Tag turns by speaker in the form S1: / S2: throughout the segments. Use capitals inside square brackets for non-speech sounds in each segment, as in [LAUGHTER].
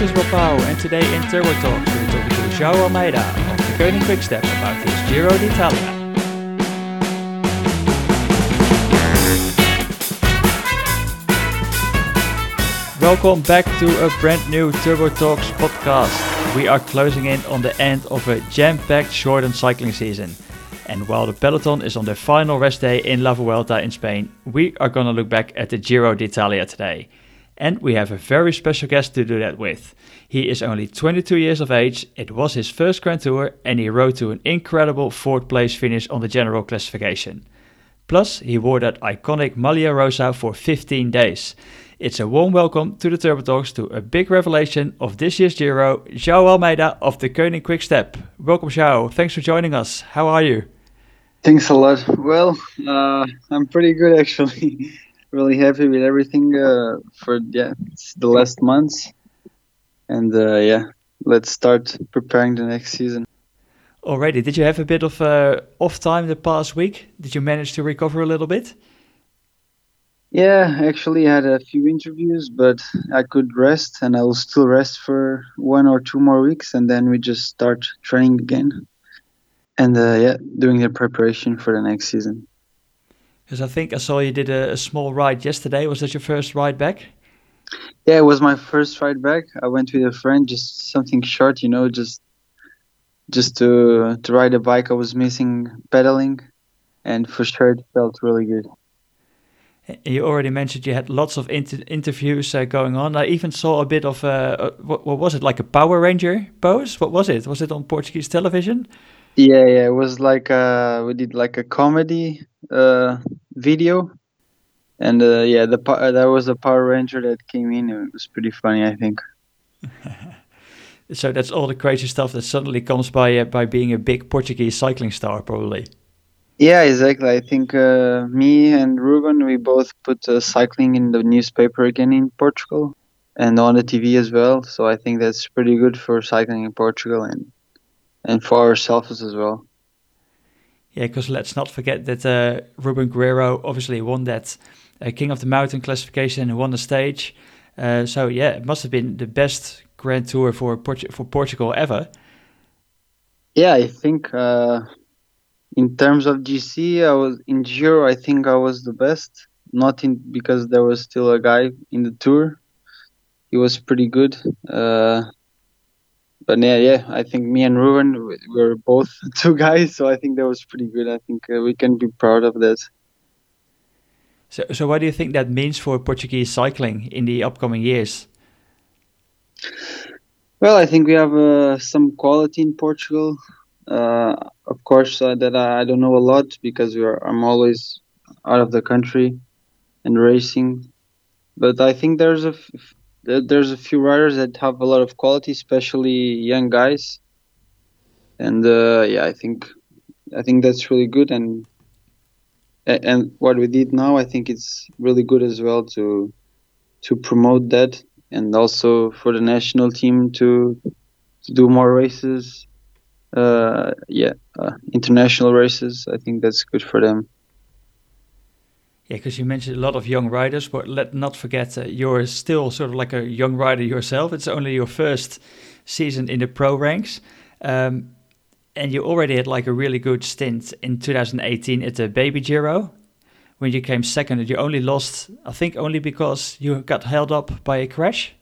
S1: this is Rob Pauw, and today in Turbo Talks we're talking to João Almeida of Deceuninck Quick-Step about his Giro d'Italia. Welcome back to a brand new Turbo Talks podcast. We are closing in on the end of a jam-packed shortened cycling season. And while the peloton is on their final rest day in La Vuelta in Spain, we are going to look back at the Giro d'Italia today. And we have a very special guest to do that with. He is only 22 years of age, it was his first Grand Tour, and he rode to an incredible fourth place finish on the general classification. Plus, he wore that iconic Maglia Rosa for 15 days. It's a warm welcome to the Turbo Talks to a big revelation of this year's Giro, João Almeida of Deceuninck Quick-Step. Welcome, João. Thanks for joining us. How are you?
S2: Thanks a lot. Well, uh, I'm pretty good actually. [LAUGHS] really happy with everything uh, for yeah the last months, and uh, yeah, let's start preparing the next season.
S1: Already, did you have a bit of uh, off time the past week? Did you manage to recover a little bit?
S2: Yeah, actually, I had a few interviews, but I could rest, and I will still rest for one or two more weeks, and then we just start training again, and uh, yeah, doing the preparation for the next season.
S1: Because I think I saw you did a, a, small ride yesterday. Was that your first ride back?
S2: Yeah, it was my first ride back. I went with a friend, just something short, you know, just just to to ride a bike. I was missing pedaling, and for sure it felt really good.
S1: You already mentioned you had lots of inter interviews uh, going on. I even saw a bit of uh, what, what was it like a Power Ranger pose? What was it? Was it on Portuguese television?
S2: Yeah, yeah, it was like uh, we did like a comedy uh, video, and uh, yeah, the uh, there was a Power Ranger that came in. It was pretty funny, I think. [LAUGHS]
S1: so that's all the crazy stuff that suddenly comes by uh, by being a big Portuguese cycling star, probably.
S2: Yeah, exactly. I think uh, me and Ruben, we both put uh, cycling in the newspaper again in Portugal and on the TV as well. So I think that's pretty good for cycling in Portugal and and for ourselves as well.
S1: Yeah, because let's not forget that uh, Ruben Guerreiro obviously won that uh, King of the Mountain classification and won the stage. Uh, so yeah, it must have been the best Grand Tour for Port- for Portugal ever.
S2: Yeah, I think uh, in terms of GC, I was in Giro. I think I was the best. Not in because there was still a guy in the tour. He was pretty good. But yeah, yeah, I think me and Ruben we were both [LAUGHS] two guys, so I think that was pretty good. I think uh, we can be proud of that.
S1: So, so what do you think that means for Portuguese cycling in the upcoming years?
S2: Well, I think we have uh, some quality in Portugal. Uh, of course, uh, that I, I, don't know a lot because we are, I'm always out of the country and racing. But I think there's a there's a few riders that have a lot of quality, especially young guys. And uh, yeah, I think I think that's really good. And and what we did now, I think it's really good as well to to promote that, and also for the national team to to do more races. Uh, yeah, uh, international races. I think that's good for them.
S1: Yeah, because you mentioned a lot of young riders, but let not forget uh, you're still sort of like a young rider yourself. It's only your first season in the pro ranks. Um, and you already had like a really good stint in 2018 at the Baby Giro when you came second. and You only lost, I think, only because you got held up by a crash.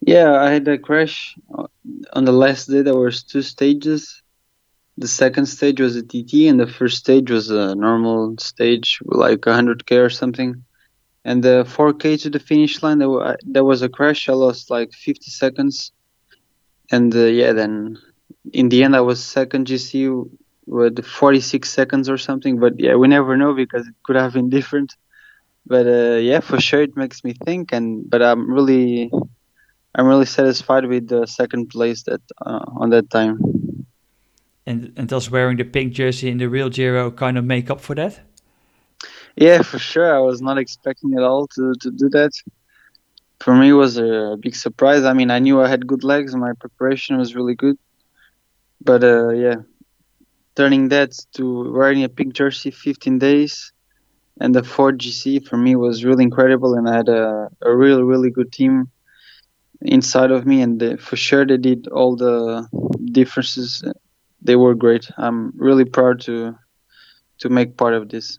S2: Yeah, I had a crash uh, on the last day. There was two stages the second stage was a TT, and the first stage was a normal stage, like 100k or something. And the 4k to the finish line, there, was a crash. I lost like 50 seconds, and uh, yeah, then in the end, I was second GC with 46 seconds or something. But yeah, we never know because it could have been different. But uh, yeah, for sure, it makes me think. And but I'm really, I'm really satisfied with the second place that uh, on that time.
S1: And and does wearing the pink jersey in the real Giro kind of make up for that?
S2: Yeah, for sure. I was not expecting at all to, to do that. For me, it was a big surprise. I mean, I knew I had good legs, my preparation was really good. But uh, yeah, turning that to wearing a pink jersey 15 days and the 4 GC for me was really incredible. And I had a, a really, really good team inside of me, and they, for sure they did all the differences. They were great. I'm really proud to to make part of this.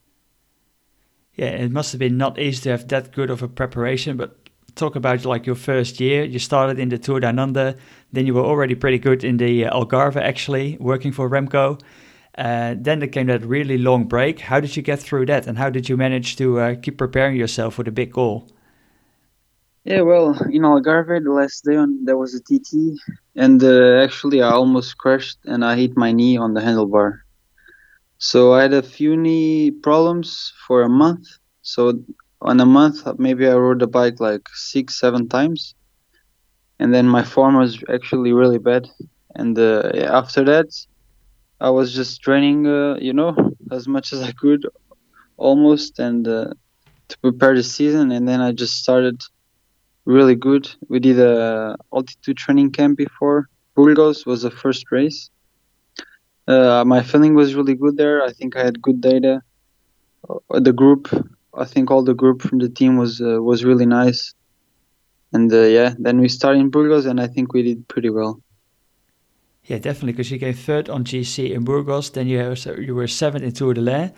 S1: Yeah, it must have been not easy to have that good of a preparation, but talk about like your first year. You started in the Tour Down Under, then you were already pretty good in the uh, Algarve actually, working for Remco. Uh, then there came that really long break. How did you get through that, and how did you manage to uh, keep preparing yourself for the big goal?
S2: Yeah, well, in Algarve, the last day on there was a TT, and uh, actually I almost crashed and I hit my knee on the handlebar. So I had a few knee problems for a month. So on a month, maybe I rode the bike like six, seven times, and then my form was actually really bad. And uh, after that, I was just training, uh, you know, as much as I could, almost, and uh, to prepare the season. And then I just started really good. We did a altitude training camp before. Burgos was the first race. Uh, my feeling was really good there. I think I had good data. Uh, the group, I think all the group from the team was uh, was really nice. And uh, yeah, then we started in Burgos, and I think we did pretty well.
S1: Yeah, definitely, because you came third on GC in Burgos, then you have, you were seventh in Tour de l'Ain,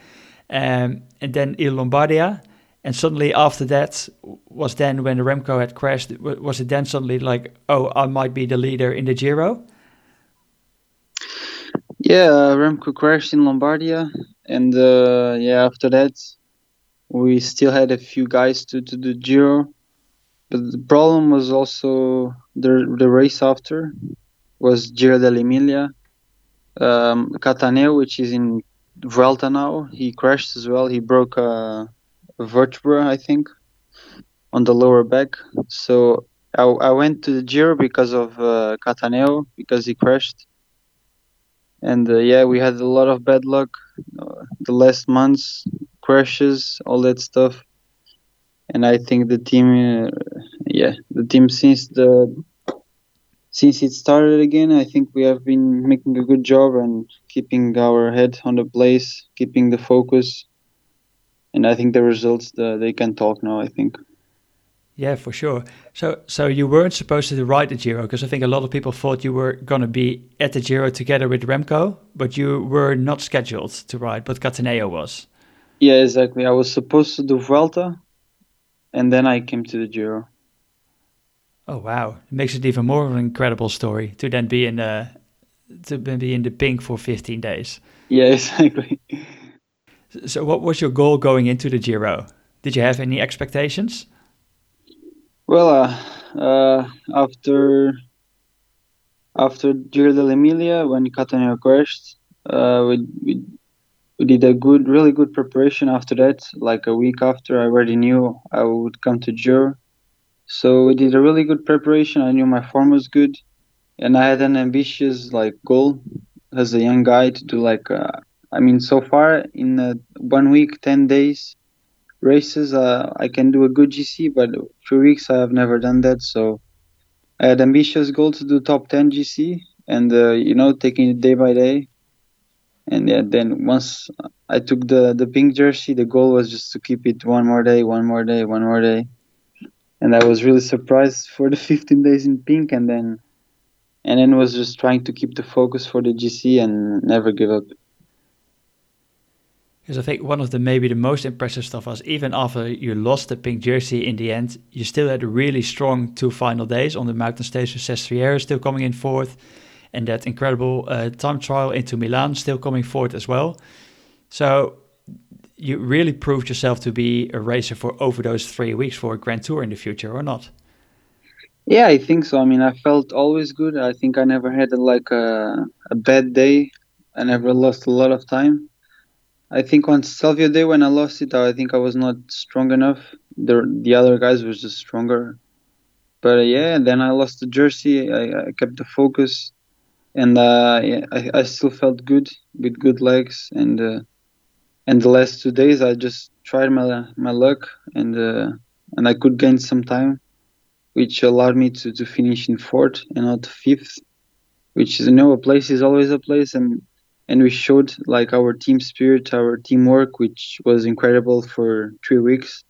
S1: um, and then in Lombardia, and suddenly after that was then when the Remco had crashed. Was it then suddenly like, oh, I might be the leader in the Giro?
S2: Yeah, Remco crashed in Lombardia, and uh, yeah, after that we still had a few guys to to the Giro, but the problem was also the the race after was Giro dell'Emilia. Um, Cattaneo, which is in Vuelta now, he crashed as well. He broke a vertebra, I think, on the lower back. So I, I went to the Giro because of uh, Cattaneo because he crashed. And uh, yeah, we had a lot of bad luck uh, the last months, crashes, all that stuff. And I think the team, uh, yeah, the team since the since it started again, I think we have been making a good job and keeping our head on the place, keeping the focus, and I think the results the, they can talk now. I think.
S1: Yeah, for sure. So, so you weren't supposed to ride the Giro because I think a lot of people thought you were going to be at the Giro together with Remco, but you were not scheduled to ride. But Cattaneo was.
S2: Yeah, exactly. I was supposed to do Vuelta, and then I came to the Giro.
S1: Oh wow! It makes it even more of an incredible story to then be in the to be in the pink for 15 days.
S2: Yeah, [LAUGHS] exactly.
S1: So, what was your goal going into the Giro? Did you have any expectations?
S2: Well, uh, uh, after after Giro dell'Emilia, when Cattaneo crashed, uh, we, we we did a good, really good preparation after that. Like a week after, I already knew I would come to Giro so we did a really good preparation. I knew my form was good, and I had an ambitious like goal as a young guy to do like uh, I mean so far in uh, one week, ten days races, uh, I can do a good GC, but three weeks I have never done that. So I had ambitious goal to do top ten GC, and uh, you know taking it day by day. And yeah, then once I took the the pink jersey, the goal was just to keep it one more day, one more day, one more day and I was really surprised for the [LAUGHS] 15 days in pink, and then and then was just trying to keep the focus for the GC and never give up.
S1: Because I think one of the maybe the most impressive stuff was even after you lost the pink jersey in the end, you still had a really strong two final days on the mountain stage with Sestriere still coming in fourth, and that incredible uh, time trial into Milan still coming fourth as well. So you really proved yourself to be a racer for over those three weeks for a Grand Tour in the future, or not?
S2: Yeah, I think so. I mean, I felt always good. I think I never had like a, a bad day. I never lost a lot of time. I think on Stelvio Day when I lost it, I think I was not strong enough. The the other guys were just stronger. But uh, yeah, then I lost the jersey. I, I kept the focus, and uh, yeah, I, I still felt good with good legs and. Uh, and the last two days I just tried my my luck and uh, and I could gain some time, which allowed me to, to finish in fourth and not fifth, which is you know a place is always a place and and we showed like our team spirit, our teamwork, which was incredible for three weeks,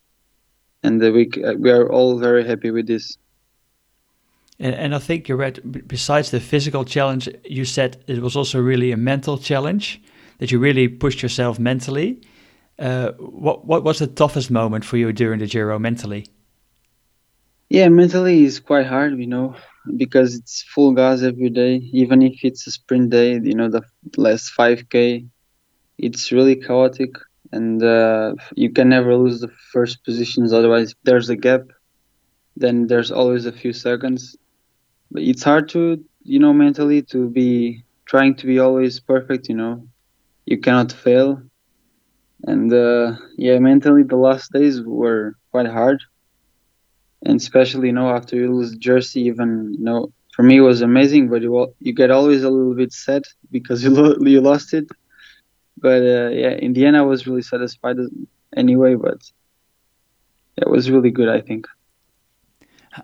S2: and uh, we we are all very happy with this.
S1: And, and I think you read, besides the physical challenge, you said it was also really a mental challenge that you really pushed yourself mentally. Uh, what what was the toughest moment for you during the Giro mentally?
S2: Yeah, mentally is quite hard, you know, because it's full gas every day. Even if it's a sprint day, you know, the last 5k, it's really chaotic, and uh, you can never lose the first positions. Otherwise, if there's a gap, then there's always a few seconds. But it's hard to, you know, mentally to be trying to be always perfect. You know, you cannot fail, and uh, yeah, mentally the last days were quite hard and especially you know after you lose jersey even you know for me it was amazing but you you get always a little bit sad [LAUGHS] because you lo- you lost it. But uh, yeah in the end i was really satisfied anyway but it was really good i think.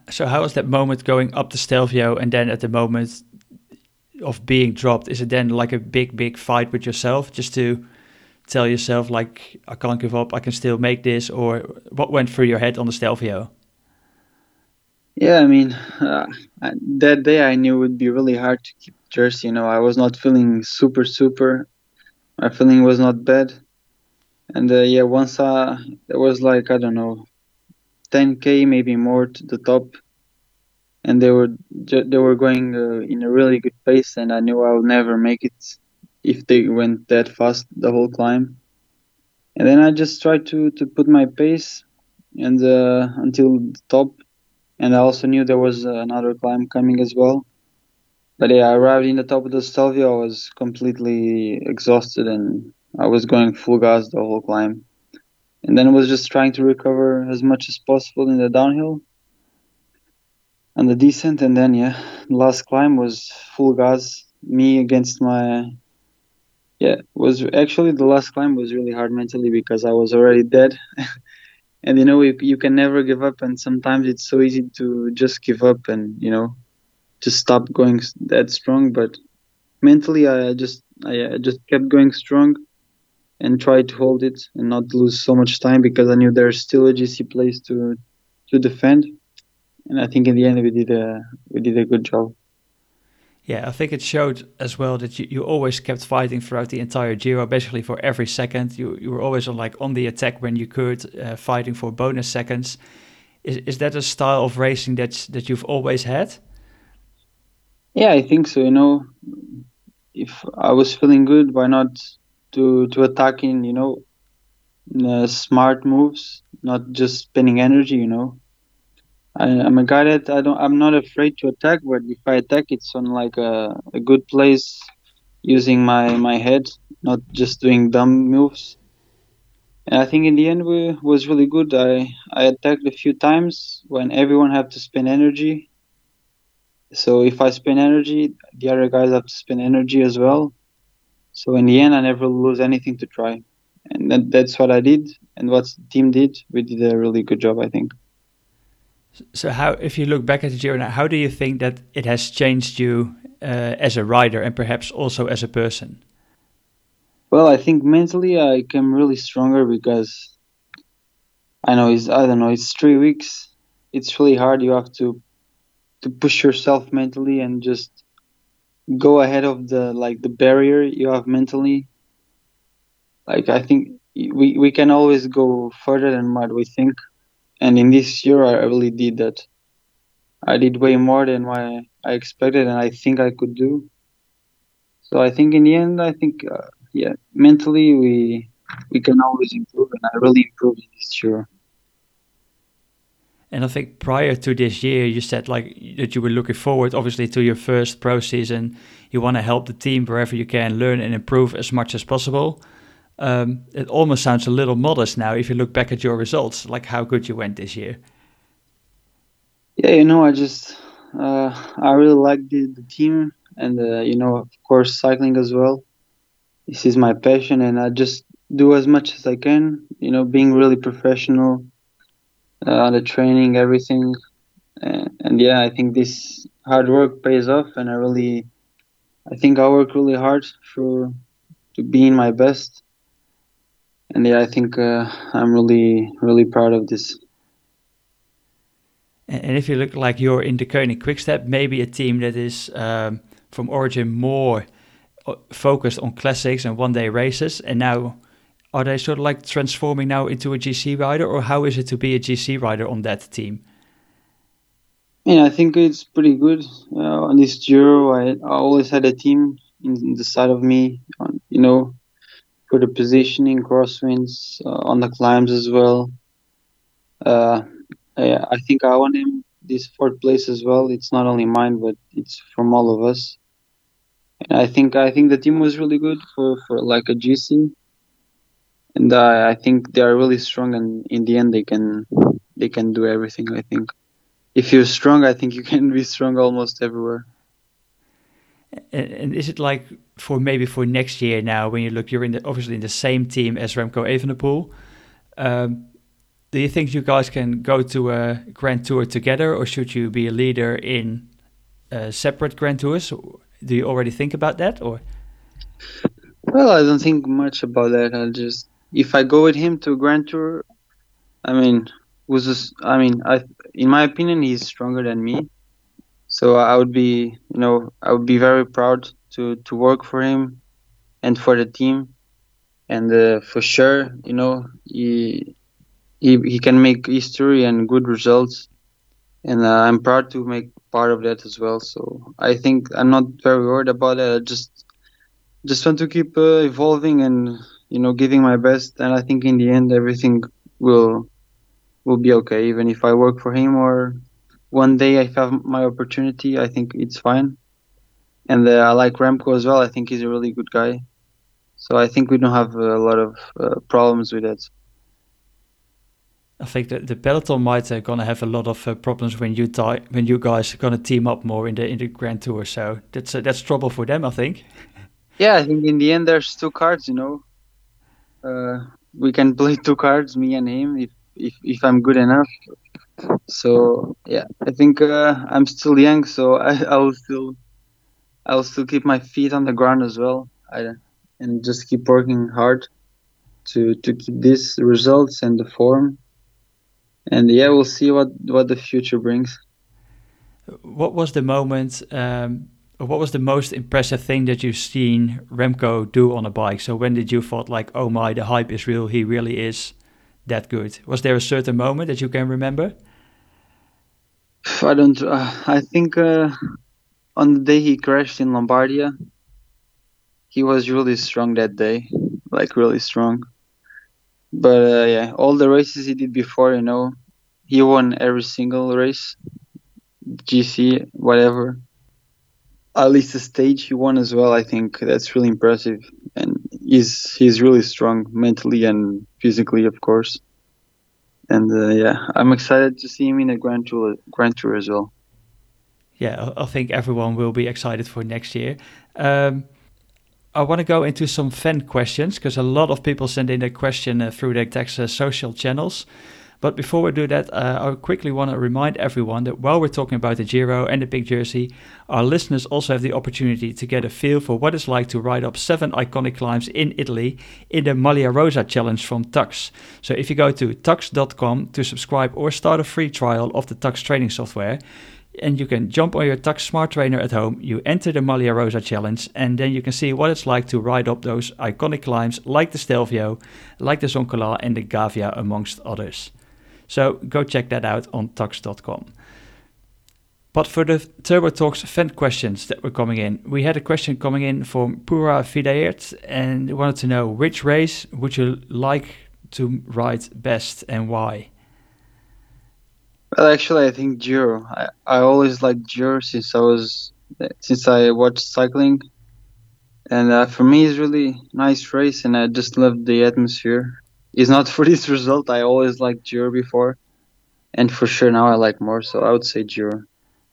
S1: So how was that moment going up the stelvio and then at the moment of being dropped is it then like a big big fight with yourself just to tell yourself like i can't give up i can still make this or what went through your head on the stelvio
S2: yeah, I mean, uh, that day I knew it would be really hard to keep jersey. You know, I was not feeling super, super. My feeling was not bad. And uh, yeah, once I, there was like, I don't know, 10K, maybe more to the top. And they were they were going uh, in a really good pace, and I knew I would never make it if they went that fast the whole climb. And then I just tried to to put my pace, and uh, until the top, and I also knew there was another climb coming as well. But yeah, I arrived in the top of the Stelvio. I was completely exhausted and I was going full gas the whole climb. And then I was just trying to recover as much as possible in the downhill and the descent. And then, yeah, the last climb was full gas, me against my. Yeah, was actually the last climb was really hard mentally because I was already dead. [LAUGHS] and you know you, you can never give up and sometimes it's so easy to just give up and you know just stop going that strong. But mentally i just i, just kept going strong and tried to hold it and not lose so much time because i knew there's still a gc place to to defend. And i think in the end we did a we did a good job
S1: yeah, I think it showed as well that you, you always kept fighting throughout the entire Giro, basically for every second. You you were always on like on the attack when you could, uh, fighting for bonus seconds. Is is that a style of racing that's that you've always had?
S2: Yeah, I think so. You know, if I was feeling good, why not to to attack in you know, uh, smart moves, not just spending energy. You know, I, am a guy that I don't. I'm not afraid to attack, but if I attack, it's on like a, a good place, using my my head, not just doing dumb moves. And I think in the end we was really good. I I attacked a few times when everyone had to spend energy. So if I spend energy, the other guys have to spend energy as well. So in the end, I never lose anything to try, and that, that's what I did, and what the team did. We did a really good job, I think.
S1: So, how, if you look back at the Giro now, how do you think that it has changed you uh, as a rider and perhaps also as a person?
S2: Well, I think mentally I came really stronger because I know it's I don't know it's three weeks. It's really hard. You have to to push yourself mentally and just go ahead of the like the barrier you have mentally. Like I think we we can always go further than what we think and in this year I really did that. I did way more than what I expected, and I think I could do. So I think in the end, I think uh, yeah, mentally we we can always improve, and I really improved this year.
S1: And I think prior to this year, you said like that you were looking forward, obviously, to your first pro season. You want to help the team wherever you can, learn and improve as much as possible. Um, it almost sounds a little modest now if you look back at your results, like how good you went this year.
S2: Yeah, you know, I just uh, I really like the, the team, and uh, you know, of course, cycling as well. This is my passion, and I just do as much as I can. You know, being really professional uh, on the training, everything, and, and yeah, I think this hard work pays off, and I really, I think I work really hard for to being my best and yeah, I think uh, I'm really really proud of this.
S1: And if you look like you're in Deceuninck Quick-Step, maybe a team that is um, from origin more uh, focused on classics and one day races, and now are they sort of like transforming now into a GC rider, or how is it to be a GC rider on that team?
S2: Yeah, I think it's pretty good. Uh, on this Giro, I, I, always had a team in the side of me, on, you know, for the positioning, crosswinds, uh, on the climbs as well. Uh, I, I think I won him this fourth place as well. It's not only mine, but it's from all of us. And I think I think the team was really good for, for like a GC, and uh, I think they are really strong. And in the end, they can they can do everything. I think if you're strong, I think you can be strong almost everywhere.
S1: And is it like for maybe for next year now when you look, you're in the obviously in the same team as Remco Evenepoel. Um, do you think you guys can go to a Grand Tour together, or should you be a leader in uh, separate Grand Tours? Do you already think about that, or?
S2: Well, I don't think much about that. I'll just if I go with him to Grand Tour, I mean, was I mean, I in my opinion, he's stronger than me. So I would be, you know, I would be very proud to to work for him and for the team, and uh, for sure, you know, he he, he can make history and good results. And uh, i'm proud to make part of that as well. So i think i'm not very worried about it. I just just want to keep uh, evolving and you know giving my best. And i think in the end everything will will be okay even if i work for him or one day i have my opportunity i think it's fine and uh, i like remco as well i think he's a really good guy so i think we don't have a lot of uh, problems with that
S1: I think that the peloton might uh, gonna have a lot of uh, problems when you tie, when you guys are gonna team up more in the in the Grand Tour. So that's uh, that's trouble for them, I think. [LAUGHS]
S2: Yeah, I think in the end there's two cards. You know, uh, we can [LAUGHS] play two cards, me and him, if if if I'm good enough. So yeah, I think uh, I'm still young, so [LAUGHS] I I will still I will still keep my feet on the ground as well. I and just keep working hard to to keep these results and the form and yeah, we'll see what what the future brings.
S1: What was the moment? Um, what was the most impressive thing that you've seen Remco do on a bike? So when did you thought like, oh my, the hype is real. He really is that good. Was there a certain moment that you can remember?
S2: I don't. Uh, I think uh, on the day he crashed in Lombardia, he was really strong that day, like really strong. But uh, yeah, all the races he did before, you know, he won every single race, GC, whatever. At least the stage he won as well. I think that's really impressive, he's he's really strong mentally and physically, of course. And uh, yeah, I'm excited to see him in a Grand Tour, Grand Tour as well.
S1: Yeah, I think everyone will be excited for next year. Um, I want to go into some fan questions because a lot of people send in a question uh, through their text uh, social channels. But before we do that, uh, I quickly want to remind everyone that while we're talking about the Giro and the Big Jersey, our listeners also have the opportunity to get a feel for what it's like to ride up seven iconic climbs in Italy in the Maglia Rosa Challenge from Tacx. So if you go to Tacx.com to subscribe or start a free trial of the Tacx training software, and you can jump on your Tacx Smart Trainer at home, you enter the Maglia Rosa Challenge, and then you can see what it's like to ride up those iconic climbs like the Stelvio, like the Zoncolan and the Gavia, amongst others. So go check that out on Tacx.com. But for the Turbo Talks fan questions that were coming in, we had a question coming in from Pura Fideert and wanted to know which race would you like to ride best and why?
S2: Well, actually, I think Giro. I, I always liked Giro since I was since I watched cycling, and uh, for me, it's really nice race, and I just love the atmosphere. It's not [LAUGHS] for this result. I always liked Giro before, and for sure now I like more. So I would say Giro.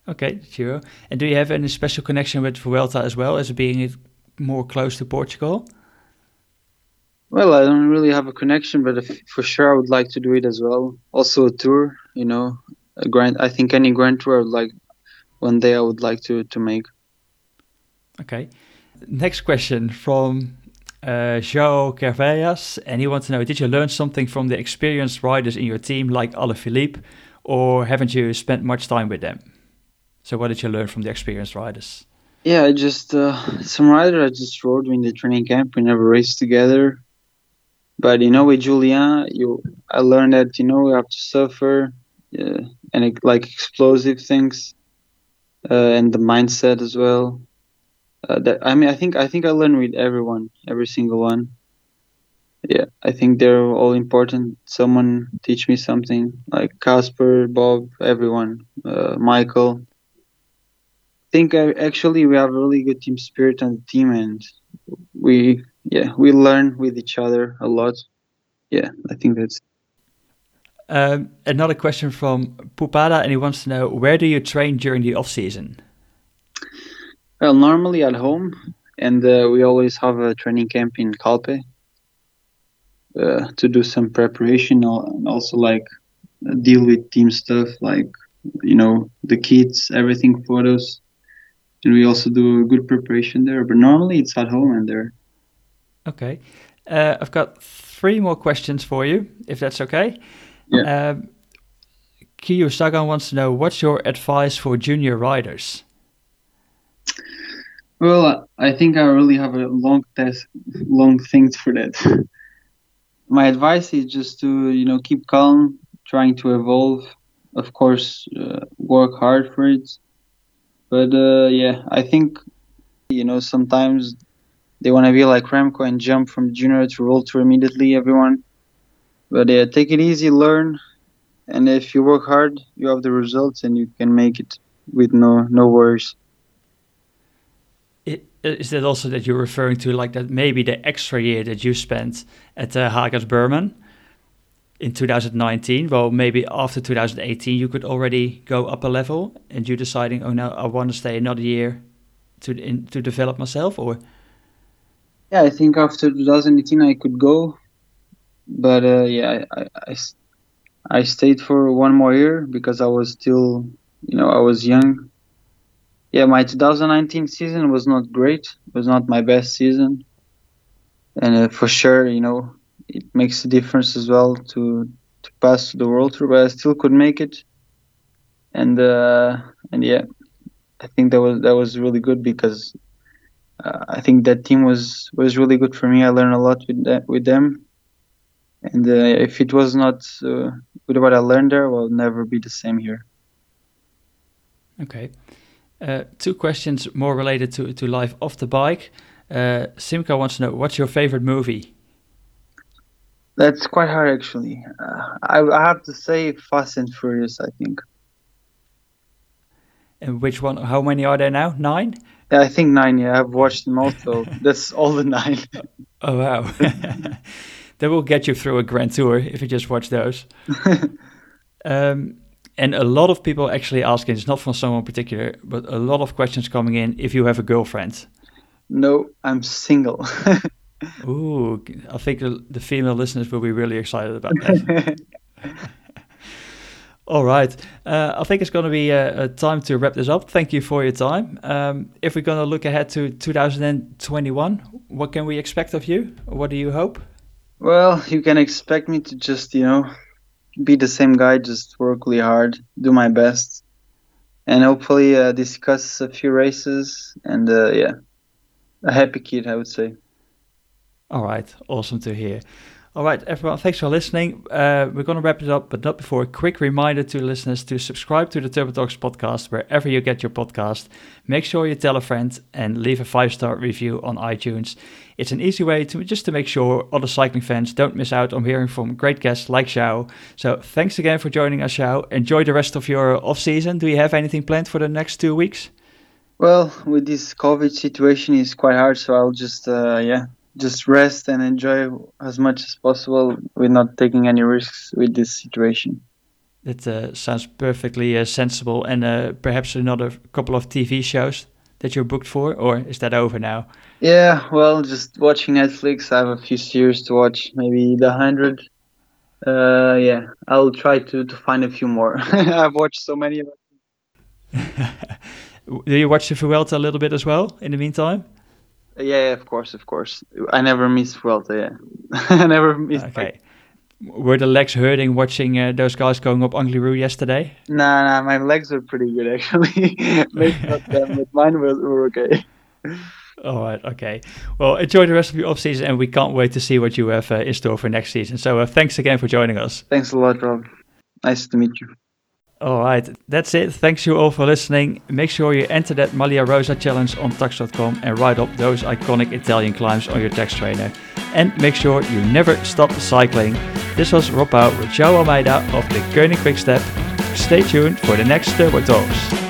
S1: Okay, Giro. And do you have any special connection with Vuelta as well as being more close to Portugal?
S2: Well, I don't really have a connection, but if, for sure I would like to do it as well. Also a tour, you know, a grand. I think any grand tour I would like one day I would like to to make.
S1: Okay. Next question from uh, Carvalhas, and he wants to know: Did you learn something from the experienced riders in your team, like Alaphilippe, or haven't you spent much time with them? So, what did you learn from the experienced riders?
S2: Yeah, I just uh, some rider I just rode in the training camp. We never raced together, but you know, with Julien, you I learned that you know you have to suffer, uh, and it, like explosive things, uh, and the mindset as well. Uh, that I mean, I think I think I learned with everyone, every single one. Yeah, I think they're all important. Someone teach me something, like Casper, Bob, everyone, uh, Michael. I think I, actually we have a really good team spirit on the team, and we yeah we learn with each other a lot. Yeah, I think that's.
S1: Um, another question from Pupada, and he wants to know where do you train during the off season?
S2: Well, normally at home, and uh, we always have a training camp in Calpe uh, to do some preparation and also like deal with team stuff, like you know the kits, everything, photos, and we also do a good preparation there. But normally it's at home and there.
S1: Okay, uh, I've got three more questions for you, if that's okay.
S2: Yeah. Um,
S1: Kiyo Sagan wants to know what's your advice for junior riders?
S2: Well, I think I really have a long test, long things for that. [LAUGHS] My advice is just to you know keep calm, trying to evolve. Of course, uh, work hard for it. But uh, yeah, I think you know sometimes they want to be like Remco and jump from junior to World Tour immediately. Everyone, but yeah, take it easy, learn, and if you work hard, you have the results, and you can make it with no no worries
S1: is that also that you're referring to like that maybe the extra year that you spent at uh, Hagens Berman in 2019 well maybe after 2018 you could already go up a level and you deciding oh no I want to stay another year to in, to develop myself or?
S2: Yeah I think after 2018 I could go but uh, yeah I, I, I stayed for one more year because I was still you know I was young yeah, my 2019 season was not great. It was not my best season, and uh, for sure, you know, it makes a difference as well to to pass to the World Tour. But I still could make it, and uh, and yeah, I think that was that was really good because uh, I think that team was was really good for me. I learned a lot with that, with them, and uh, if it was not uh, with what I learned there, I'll never be the same here.
S1: Okay. Uh, two questions more related to, to life off the bike. Uh, Simca wants to know what's your favorite movie?
S2: That's quite hard, actually. Uh, I, I, have to say Fast and Furious, I think.
S1: And which one? How many are there now? Nine?
S2: Yeah, I think nine. Yeah, I've watched them all, so [LAUGHS] that's all the nine.
S1: oh, wow. [LAUGHS] that will get you through a grand tour if you just watch those. [LAUGHS] um, and a lot of people actually asking, it's not from someone particular, but a lot of questions coming in if you have a girlfriend.
S2: No, I'm single. [LAUGHS]
S1: Ooh, I think the, the, female listeners will be really excited about that. [LAUGHS] All right. Uh, I think it's going to be a, uh, time to wrap this up. Thank you for your time. Um, if we're going to look ahead to 2021, what can we expect of you? What do you hope?
S2: Well, you can expect me to just, you know, be the same guy, just work really hard, do my best, and hopefully uh, discuss a few races. And uh, yeah, a happy kid, I would say.
S1: All right, awesome to hear. All right, everyone, thanks for listening. Uh, we're going to wrap it up, but not before a quick reminder to listeners to subscribe to the Turbo Talks podcast wherever you get your podcast. Make sure you tell a friend and leave a five star review on iTunes. It's an easy way to just to make sure other cycling fans don't miss out on hearing from great guests like João. So thanks again for joining us, João. Enjoy the rest of your off season. Do you have anything planned for the next two weeks?
S2: Well, with this COVID situation, it's quite hard, so I'll just uh, yeah just rest and enjoy as much as possible with not taking any risks with this situation.
S1: That uh, sounds perfectly uh, sensible. And uh, perhaps another couple of TV shows that you're booked for, or is that over now?
S2: Yeah, well, just watching Netflix. I have a few series to watch, maybe The Hundred. Uh, yeah, I'll try to, to find a few more. [LAUGHS] I've watched so many. [LAUGHS]
S1: Do you watch the Vuelta a little bit as well in the meantime?
S2: Yeah, of course, of course. I never miss Vuelta. Yeah, [LAUGHS] I never miss.
S1: Okay. Were the legs hurting watching uh, those guys going up Angliru yesterday?
S2: Nah, nah, my legs were pretty good actually. [LAUGHS] Maybe not them, but [LAUGHS] mine were, were okay.
S1: All right, okay. Well, enjoy the rest of your off season, and we can't wait to see what you have uh, in store for next season. So, uh, thanks again for joining us.
S2: Thanks a lot, Rob. Nice to meet you.
S1: All right, that's it. Thanks you all for listening. Make sure you enter that Maglia Rosa challenge on Tacx.com and write up those iconic Italian climbs on your Tacx trainer. And make sure you never stop cycling. This was Rob Pauw with João Almeida of the Koenig Quickstep. Stay tuned for the next Turbo Talks.